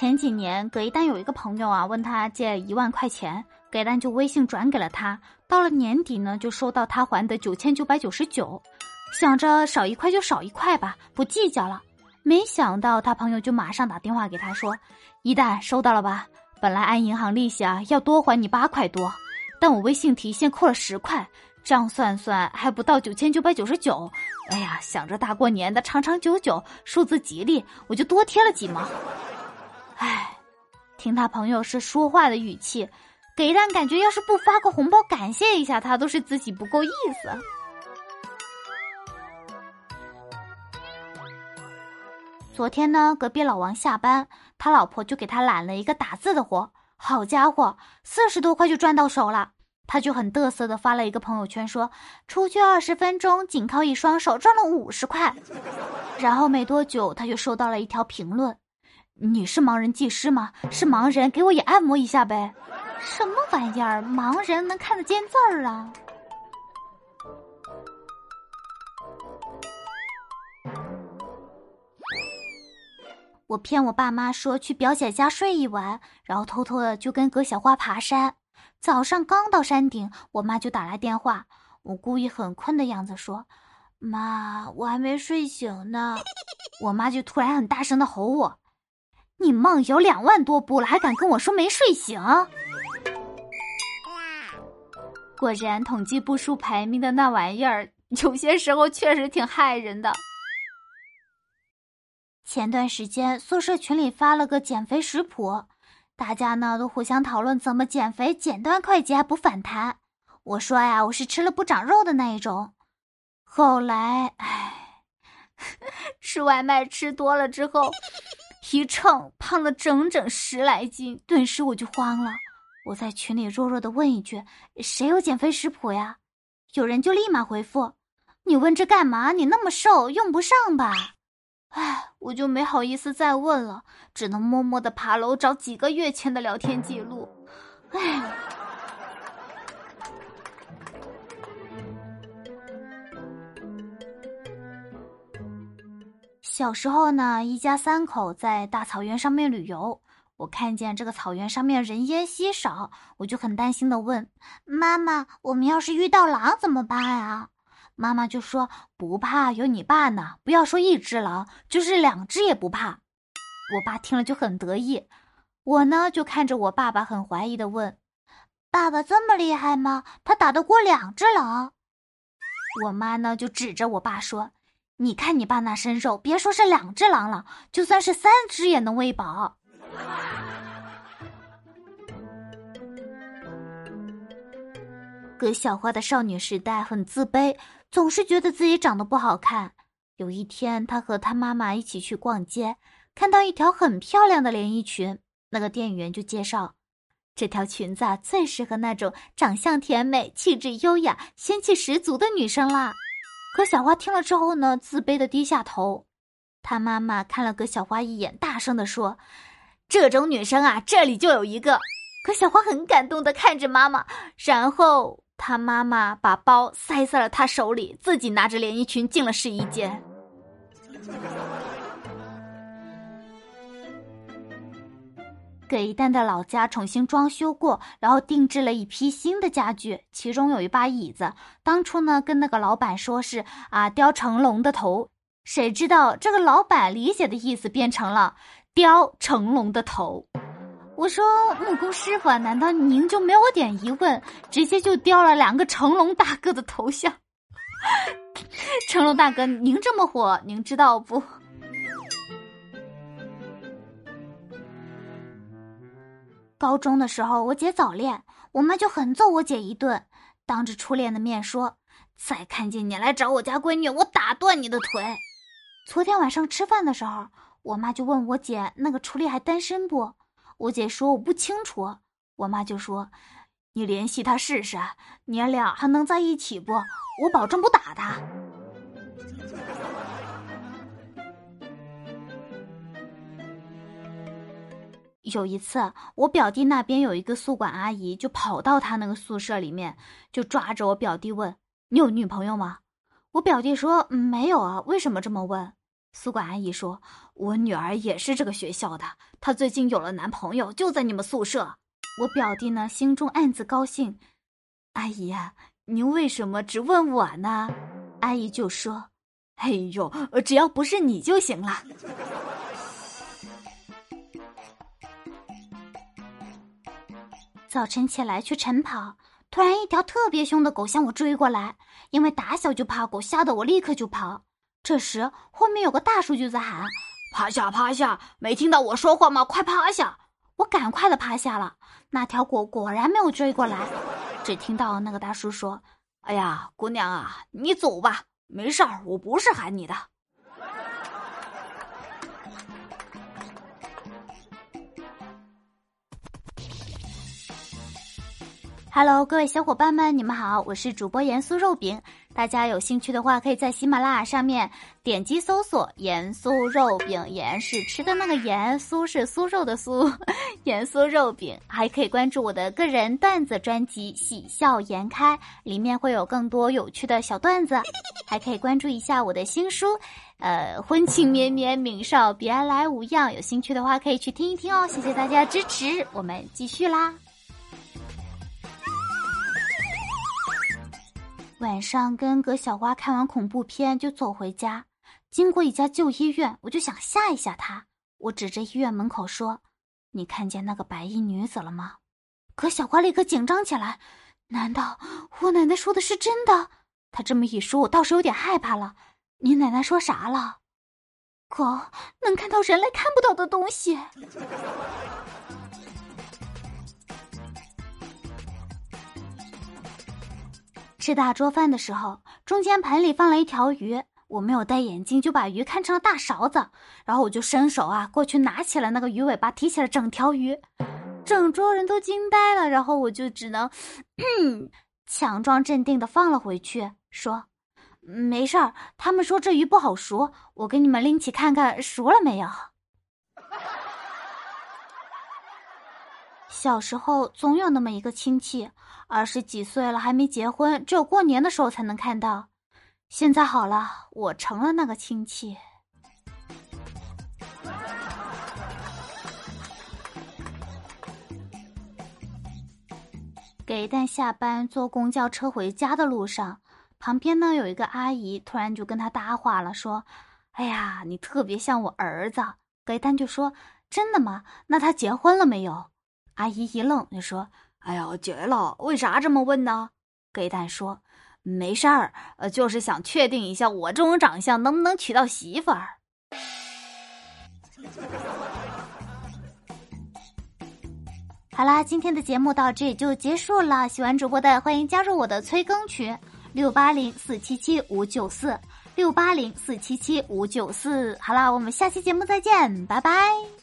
前几年葛一丹有一个朋友啊，问他借一万块钱，葛一丹就微信转给了他。到了年底呢，就收到他还的九千九百九十九，想着少一块就少一块吧，不计较了。没想到他朋友就马上打电话给他说：“一旦收到了吧？本来按银行利息啊要多还你八块多，但我微信提现扣了十块，这样算算还不到九千九百九十九。哎呀，想着大过年的长长久久，数字吉利，我就多贴了几毛。唉，听他朋友是说话的语气，给蛋感觉要是不发个红包感谢一下他，都是自己不够意思。”昨天呢，隔壁老王下班，他老婆就给他揽了一个打字的活。好家伙，四十多块就赚到手了。他就很嘚瑟的发了一个朋友圈，说出去二十分钟，仅靠一双手赚了五十块。然后没多久，他就收到了一条评论：“你是盲人技师吗？是盲人，给我也按摩一下呗。”什么玩意儿？盲人能看得见字儿啊？我骗我爸妈说去表姐家睡一晚，然后偷偷的就跟葛小花爬山。早上刚到山顶，我妈就打来电话。我故意很困的样子说：“妈，我还没睡醒呢。”我妈就突然很大声的吼我：“你梦游两万多步了，还敢跟我说没睡醒？”果然，统计步数排名的那玩意儿，有些时候确实挺害人的。前段时间宿舍群里发了个减肥食谱，大家呢都互相讨论怎么减肥，简单快捷还不反弹。我说呀，我是吃了不长肉的那一种。后来，唉，吃外卖吃多了之后，一称胖了整整十来斤，顿时我就慌了。我在群里弱弱的问一句：“谁有减肥食谱呀？”有人就立马回复：“你问这干嘛？你那么瘦，用不上吧？”唉，我就没好意思再问了，只能默默的爬楼找几个月前的聊天记录。唉，小时候呢，一家三口在大草原上面旅游，我看见这个草原上面人烟稀少，我就很担心的问妈妈：“我们要是遇到狼怎么办啊？”妈妈就说：“不怕，有你爸呢。不要说一只狼，就是两只也不怕。”我爸听了就很得意，我呢就看着我爸爸，很怀疑的问：“爸爸这么厉害吗？他打得过两只狼？”我妈呢就指着我爸说：“你看你爸那身肉，别说是两只狼了，就算是三只也能喂饱。”葛小花的少女时代很自卑。总是觉得自己长得不好看。有一天，她和她妈妈一起去逛街，看到一条很漂亮的连衣裙，那个店员就介绍，这条裙子最适合那种长相甜美、气质优雅、仙气十足的女生啦。可小花听了之后呢，自卑的低下头。她妈妈看了个小花一眼，大声的说：“这种女生啊，这里就有一个。”可小花很感动的看着妈妈，然后。她妈妈把包塞在了她手里，自己拿着连衣裙进了试衣间。给一蛋的老家重新装修过，然后定制了一批新的家具，其中有一把椅子。当初呢，跟那个老板说是啊雕成龙的头，谁知道这个老板理解的意思变成了雕成龙的头。我说木工师傅，难道您就没有点疑问，直接就雕了两个成龙大哥的头像？成龙大哥，您这么火，您知道不？高中的时候，我姐早恋，我妈就狠揍我姐一顿，当着初恋的面说：“再看见你来找我家闺女，我打断你的腿。”昨天晚上吃饭的时候，我妈就问我姐：“那个初恋还单身不？”我姐说我不清楚，我妈就说：“你联系他试试，你俩还能在一起不？我保证不打他。”有一次，我表弟那边有一个宿管阿姨，就跑到他那个宿舍里面，就抓着我表弟问：“你有女朋友吗？”我表弟说：“没有啊。”为什么这么问？宿管阿姨说：“我女儿也是这个学校的，她最近有了男朋友，就在你们宿舍。”我表弟呢，心中暗自高兴。阿姨啊，您为什么只问我呢？阿姨就说：“哎呦，只要不是你就行了。”早晨起来去晨跑，突然一条特别凶的狗向我追过来。因为打小就怕狗，吓得我立刻就跑。这时后面有个大叔就在喊：“趴下，趴下！没听到我说话吗？快趴下！”我赶快的趴下了。那条狗果然没有追过来，只听到那个大叔说：“哎呀，姑娘啊，你走吧，没事儿，我不是喊你的。” Hello，各位小伙伴们，你们好，我是主播盐酥肉饼。大家有兴趣的话，可以在喜马拉雅上面点击搜索“盐酥肉饼”，盐是吃的那个盐，酥是酥肉的酥，盐酥肉饼。还可以关注我的个人段子专辑《喜笑颜开》，里面会有更多有趣的小段子。还可以关注一下我的新书，呃，婚情绵绵，闵少别来无恙。有兴趣的话，可以去听一听哦。谢谢大家支持，我们继续啦。晚上跟葛小花看完恐怖片就走回家，经过一家旧医院，我就想吓一吓她。我指着医院门口说：“你看见那个白衣女子了吗？”葛小花立刻紧张起来：“难道我奶奶说的是真的？”她这么一说，我倒是有点害怕了。你奶奶说啥了？狗能看到人类看不到的东西。吃大桌饭的时候，中间盆里放了一条鱼，我没有戴眼镜，就把鱼看成了大勺子，然后我就伸手啊过去拿起了那个鱼尾巴，提起了整条鱼，整桌人都惊呆了，然后我就只能嗯 强装镇定的放了回去，说没事儿，他们说这鱼不好熟，我给你们拎起看看熟了没有。小时候总有那么一个亲戚。二十几岁了还没结婚，只有过年的时候才能看到。现在好了，我成了那个亲戚。给蛋下班坐公交车回家的路上，旁边呢有一个阿姨，突然就跟他搭话了，说：“哎呀，你特别像我儿子。”给蛋就说：“真的吗？那他结婚了没有？”阿姨一愣，就说。哎呀，绝了！为啥这么问呢？给蛋说：“没事儿，呃，就是想确定一下我这种长相能不能娶到媳妇儿。”好啦，今天的节目到这里就结束了。喜欢主播的，欢迎加入我的催更群：六八零四七七五九四六八零四七七五九四。好啦，我们下期节目再见，拜拜。